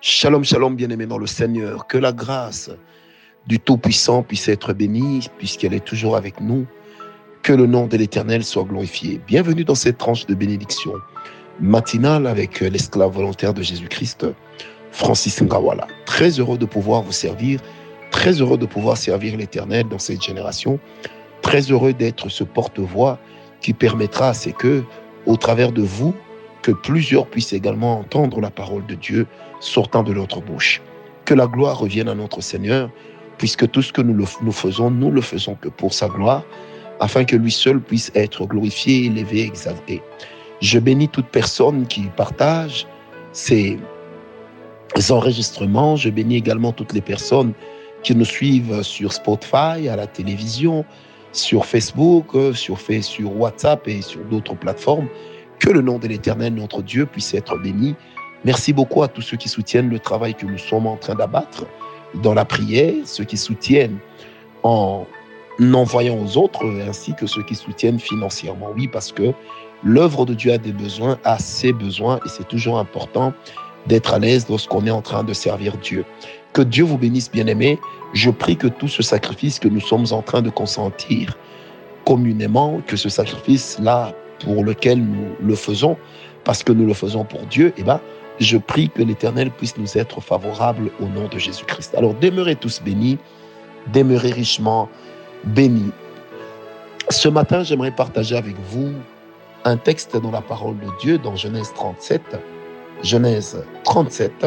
Shalom, shalom, bien-aimés dans le Seigneur. Que la grâce du Tout-Puissant puisse être bénie, puisqu'elle est toujours avec nous. Que le nom de l'Éternel soit glorifié. Bienvenue dans cette tranche de bénédiction matinale avec l'esclave volontaire de Jésus-Christ, Francis Ngawala. Très heureux de pouvoir vous servir, très heureux de pouvoir servir l'Éternel dans cette génération, très heureux d'être ce porte-voix qui permettra à ce que, au travers de vous, que plusieurs puissent également entendre la parole de Dieu sortant de notre bouche. Que la gloire revienne à notre Seigneur, puisque tout ce que nous, nous faisons, nous le faisons que pour sa gloire, afin que lui seul puisse être glorifié, élevé, exalté. Je bénis toute personne qui partage ces enregistrements. Je bénis également toutes les personnes qui nous suivent sur Spotify, à la télévision, sur Facebook, sur, sur WhatsApp et sur d'autres plateformes. Que le nom de l'Éternel, notre Dieu, puisse être béni. Merci beaucoup à tous ceux qui soutiennent le travail que nous sommes en train d'abattre dans la prière, ceux qui soutiennent en envoyant aux autres, ainsi que ceux qui soutiennent financièrement. Oui, parce que l'œuvre de Dieu a des besoins, a ses besoins, et c'est toujours important d'être à l'aise lorsqu'on est en train de servir Dieu. Que Dieu vous bénisse, bien-aimés. Je prie que tout ce sacrifice que nous sommes en train de consentir communément, que ce sacrifice-là pour lequel nous le faisons, parce que nous le faisons pour Dieu, eh ben, je prie que l'Éternel puisse nous être favorable au nom de Jésus-Christ. Alors demeurez tous bénis, demeurez richement bénis. Ce matin, j'aimerais partager avec vous un texte dans la parole de Dieu, dans Genèse 37. Genèse 37.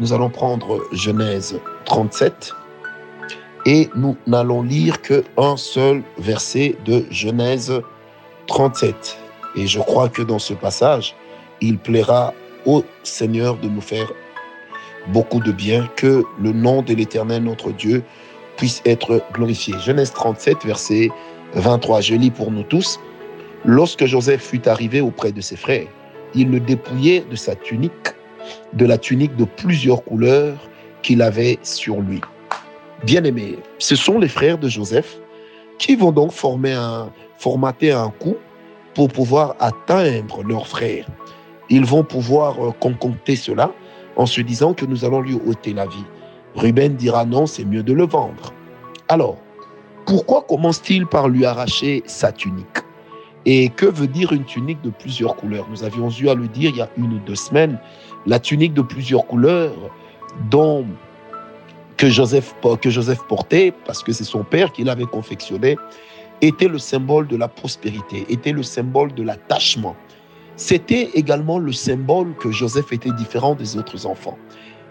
Nous allons prendre Genèse 37 et nous n'allons lire qu'un seul verset de Genèse 37. Et je crois que dans ce passage, il plaira au Seigneur de nous faire beaucoup de bien, que le nom de l'Éternel, notre Dieu, puisse être glorifié. Genèse 37, verset 23, je lis pour nous tous. Lorsque Joseph fut arrivé auprès de ses frères, il le dépouillait de sa tunique, de la tunique de plusieurs couleurs qu'il avait sur lui. Bien-aimés, ce sont les frères de Joseph qui vont donc former un, formater un coup pour pouvoir atteindre leur frère. Ils vont pouvoir euh, concocter cela en se disant que nous allons lui ôter la vie. Ruben dira non, c'est mieux de le vendre. Alors, pourquoi commence-t-il par lui arracher sa tunique? Et que veut dire une tunique de plusieurs couleurs? Nous avions eu à le dire il y a une ou deux semaines. La tunique de plusieurs couleurs dont que Joseph, portait, parce que c'est son père qui l'avait confectionné, était le symbole de la prospérité, était le symbole de l'attachement. C'était également le symbole que Joseph était différent des autres enfants.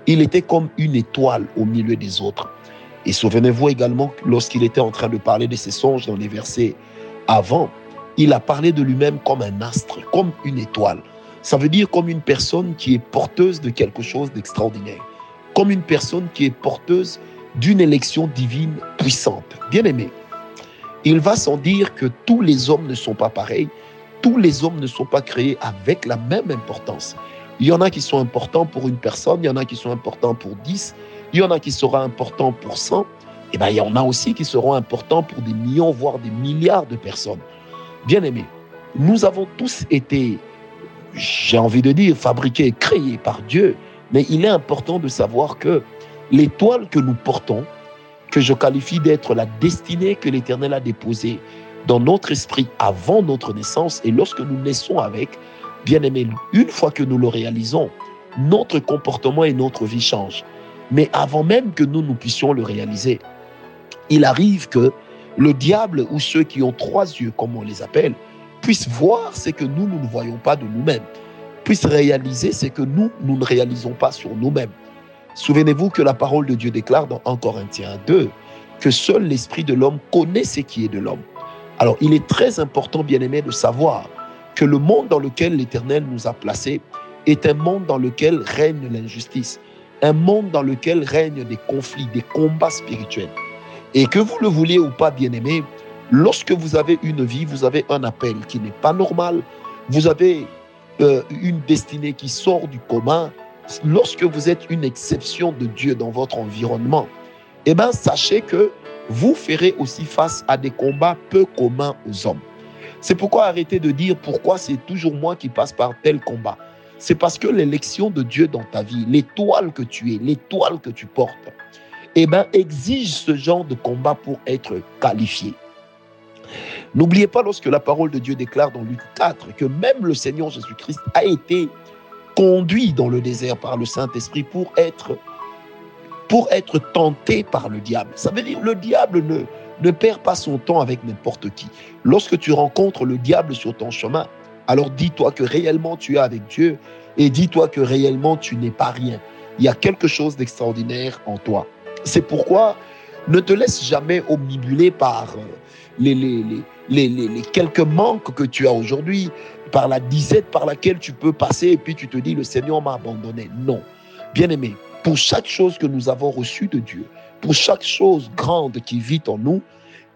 Il était comme une étoile au milieu des autres. Et souvenez-vous également, lorsqu'il était en train de parler de ses songes dans les versets avant, il a parlé de lui-même comme un astre, comme une étoile. Ça veut dire comme une personne qui est porteuse de quelque chose d'extraordinaire, comme une personne qui est porteuse d'une élection divine puissante. Bien aimé, il va sans dire que tous les hommes ne sont pas pareils, tous les hommes ne sont pas créés avec la même importance. Il y en a qui sont importants pour une personne, il y en a qui sont importants pour dix, il y en a qui seront importants pour cent, et bien il y en a aussi qui seront importants pour des millions, voire des milliards de personnes. Bien aimés, nous avons tous été, j'ai envie de dire, fabriqués, créés par Dieu, mais il est important de savoir que l'étoile que nous portons, que je qualifie d'être la destinée que l'Éternel a déposée dans notre esprit avant notre naissance et lorsque nous naissons avec, bien aimé, une fois que nous le réalisons, notre comportement et notre vie changent. Mais avant même que nous, nous puissions le réaliser, il arrive que le diable ou ceux qui ont trois yeux, comme on les appelle, puissent voir ce que nous, nous ne voyons pas de nous-mêmes, puissent réaliser ce que nous, nous ne réalisons pas sur nous-mêmes. Souvenez-vous que la parole de Dieu déclare dans 1 Corinthiens 2 que seul l'esprit de l'homme connaît ce qui est de l'homme. Alors il est très important, bien aimé, de savoir que le monde dans lequel l'Éternel nous a placés est un monde dans lequel règne l'injustice, un monde dans lequel règnent des conflits, des combats spirituels. Et que vous le vouliez ou pas, bien aimé, lorsque vous avez une vie, vous avez un appel qui n'est pas normal, vous avez euh, une destinée qui sort du commun, lorsque vous êtes une exception de Dieu dans votre environnement, eh bien, sachez que vous ferez aussi face à des combats peu communs aux hommes. C'est pourquoi arrêtez de dire pourquoi c'est toujours moi qui passe par tel combat. C'est parce que l'élection de Dieu dans ta vie, l'étoile que tu es, l'étoile que tu portes, eh ben, exige ce genre de combat pour être qualifié. N'oubliez pas lorsque la parole de Dieu déclare dans Luc 4 que même le Seigneur Jésus-Christ a été conduit dans le désert par le Saint-Esprit pour être, pour être tenté par le diable. Ça veut dire le diable ne, ne perd pas son temps avec n'importe qui. Lorsque tu rencontres le diable sur ton chemin, alors dis-toi que réellement tu es avec Dieu et dis-toi que réellement tu n'es pas rien. Il y a quelque chose d'extraordinaire en toi. C'est pourquoi ne te laisse jamais omnibuler par euh, les, les, les, les, quelques manques que tu as aujourd'hui, par la disette par laquelle tu peux passer et puis tu te dis le Seigneur m'a abandonné. Non. Bien aimé, pour chaque chose que nous avons reçue de Dieu, pour chaque chose grande qui vit en nous,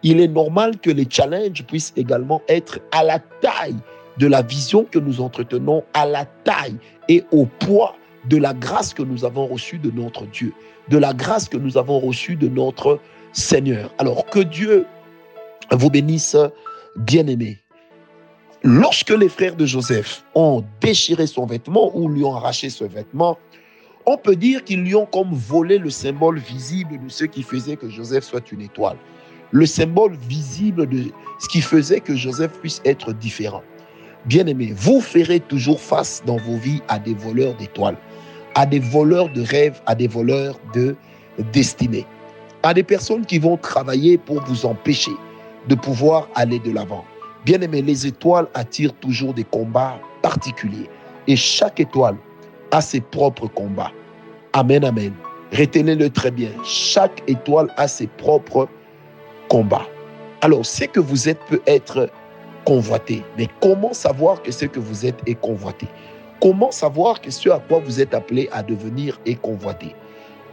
il est normal que les challenges puissent également être à la taille de la vision que nous entretenons, à la taille et au poids de la grâce que nous avons reçue de notre Dieu, de la grâce que nous avons reçue de notre Seigneur. Alors que Dieu vous bénisse, bien-aimés. Lorsque les frères de Joseph ont déchiré son vêtement ou lui ont arraché ce vêtement, on peut dire qu'ils lui ont comme volé le symbole visible de ce qui faisait que Joseph soit une étoile. Le symbole visible de ce qui faisait que Joseph puisse être différent. Bien-aimés, vous ferez toujours face dans vos vies à des voleurs d'étoiles, à des voleurs de rêves, à des voleurs de destinée, à des personnes qui vont travailler pour vous empêcher de pouvoir aller de l'avant. Bien aimé, les étoiles attirent toujours des combats particuliers. Et chaque étoile a ses propres combats. Amen, amen. Retenez-le très bien. Chaque étoile a ses propres combats. Alors, ce que vous êtes peut être convoité. Mais comment savoir que ce que vous êtes est convoité? Comment savoir que ce à quoi vous êtes appelé à devenir est convoité?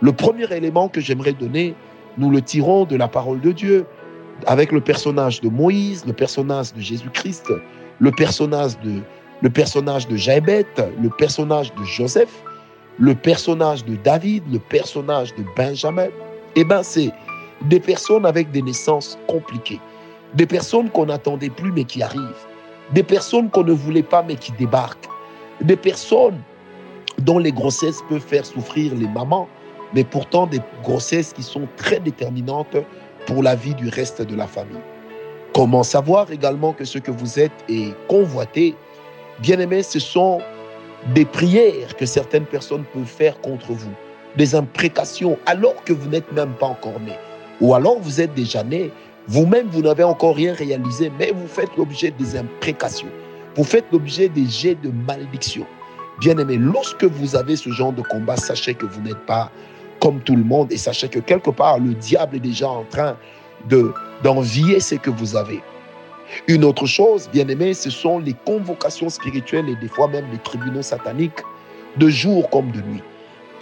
Le premier élément que j'aimerais donner, nous le tirons de la parole de Dieu avec le personnage de Moïse, le personnage de Jésus-Christ, le personnage de, le personnage de le personnage de Joseph, le personnage de David, le personnage de Benjamin. Eh bien, c'est des personnes avec des naissances compliquées, des personnes qu'on n'attendait plus mais qui arrivent, des personnes qu'on ne voulait pas mais qui débarquent, des personnes dont les grossesses peuvent faire souffrir les mamans, mais pourtant des grossesses qui sont très déterminantes pour la vie du reste de la famille. Comment savoir également que ce que vous êtes est convoité? Bien aimé, ce sont des prières que certaines personnes peuvent faire contre vous, des imprécations alors que vous n'êtes même pas encore né, ou alors vous êtes déjà né, vous-même vous, n'avez encore rien réalisé, mais vous faites l'objet des imprécations, vous faites l'objet des jets de malédiction. Bien aimé, lorsque vous avez ce genre de combat, sachez que vous n'êtes pas comme tout le monde et sachez que quelque part, le diable est déjà en train de, d'envier ce que vous avez. Une autre chose, bien aimé, ce sont les convocations spirituelles et des fois même les tribunaux sataniques de jour comme de nuit.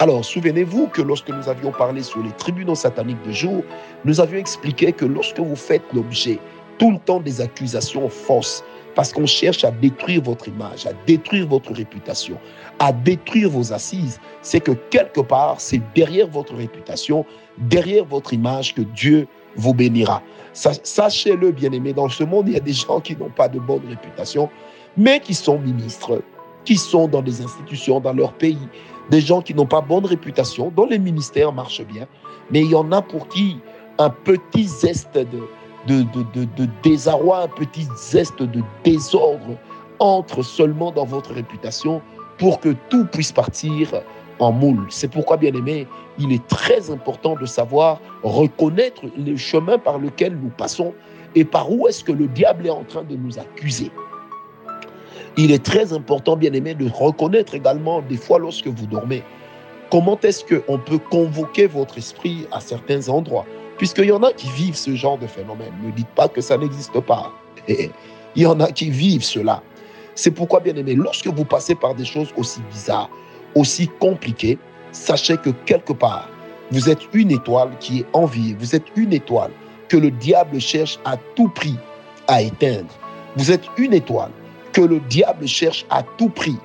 Alors, souvenez-vous que lorsque nous avions parlé sur les tribunaux sataniques de jour, nous avions expliqué que lorsque vous faites l'objet tout le temps des accusations fausses, parce qu'on cherche à détruire votre image, à détruire votre réputation, à détruire vos assises. C'est que quelque part, c'est derrière votre réputation, derrière votre image que Dieu vous bénira. Sachez-le, bien-aimé, dans ce monde, il y a des gens qui n'ont pas de bonne réputation, mais qui sont ministres, qui sont dans des institutions dans leur pays, des gens qui n'ont pas bonne réputation, dont les ministères marchent bien, mais il y en a pour qui un petit zeste de, de, de, désarroi, un petit zeste de désordre entre seulement dans votre réputation pour que tout puisse partir en moule. C'est pourquoi, bien aimé, il est très important de savoir reconnaître les chemins par lesquels nous passons et par où est-ce que le diable est en train de nous accuser. Il est très important, bien aimé, de reconnaître également, des fois lorsque vous dormez, comment est-ce qu'on peut convoquer votre esprit à certains endroits? Puisqu'il y en a qui vivent ce genre de phénomène. Ne dites pas que ça n'existe pas. Il y en a qui vivent cela. C'est pourquoi, bien aimé, lorsque vous passez par des choses aussi bizarres, aussi compliquées, sachez que quelque part, vous êtes une étoile qui est enviée. Vous êtes une étoile que le diable cherche à tout prix à éteindre. Vous êtes une étoile que le diable cherche à tout prix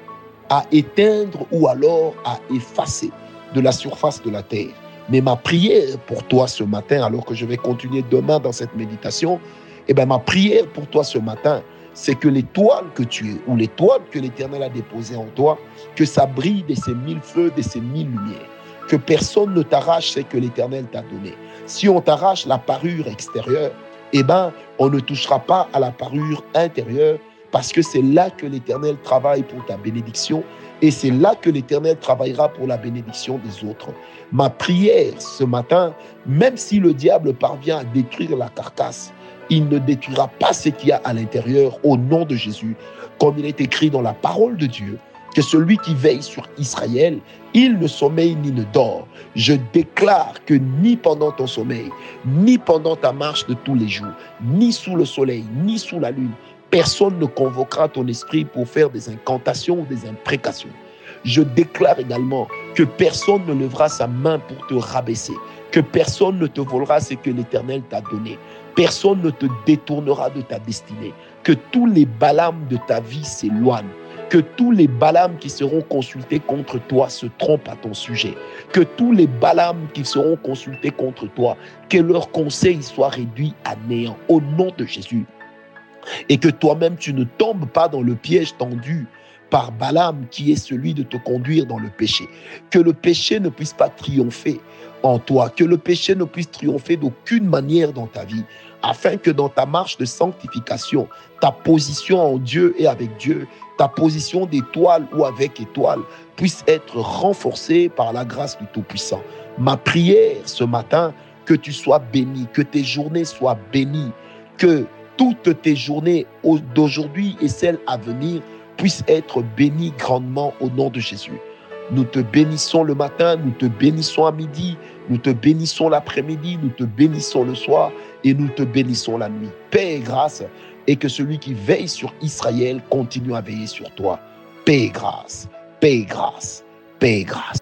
à éteindre ou alors à effacer de la surface de la terre. Mais ma prière pour toi ce matin, alors que je vais continuer demain dans cette méditation, eh bien, ma prière pour toi ce matin, c'est que l'étoile que tu es, ou l'étoile que l'Éternel a déposée en toi, que ça brille de ses mille feux, de ses mille lumières. Que personne ne t'arrache ce que l'Éternel t'a donné. Si on t'arrache la parure extérieure, eh ben, on ne touchera pas à la parure intérieure parce que c'est là que l'Éternel travaille pour ta bénédiction et c'est là que l'Éternel travaillera pour la bénédiction des autres. Ma prière ce matin, même si le diable parvient à détruire la carcasse, il ne détruira pas ce qu'il y a à l'intérieur au nom de Jésus, comme il est écrit dans la parole de Dieu, que celui qui veille sur Israël, il ne sommeille ni ne dort. Je déclare que ni pendant ton sommeil, ni pendant ta marche de tous les jours, ni sous le soleil, ni sous la lune, personne ne convoquera ton esprit pour faire des incantations ou des imprécations. Je déclare également que personne ne lèvera sa main pour te rabaisser, que personne ne te volera ce que l'Éternel t'a donné, personne ne te détournera de ta destinée, que tous les balames de ta vie s'éloignent, que tous les balames qui seront consultés contre toi se trompent à ton sujet, que tous les balames qui seront consultés contre toi, que leurs conseils soient réduits à néant au nom de Jésus. Et que toi-même tu ne tombes pas dans le piège tendu par Balaam qui est celui de te conduire dans le péché. Que le péché ne puisse pas triompher en toi, que le péché ne puisse triompher d'aucune manière dans ta vie, afin que dans ta marche de sanctification, ta position en Dieu et avec Dieu, ta position d'étoile ou avec étoile puisse être renforcée par la grâce du Tout-Puissant. Ma prière ce matin, que tu sois béni, que tes journées soient bénies, que toutes tes journées d'aujourd'hui et celles à venir puissent être bénies grandement au nom de Jésus. Nous te bénissons le matin, nous te bénissons à midi, nous te bénissons l'après-midi, nous te bénissons le soir et nous te bénissons la nuit. Paix et grâce, et que celui qui veille sur Israël continue à veiller sur toi. Paix et grâce, paix et grâce, paix et grâce.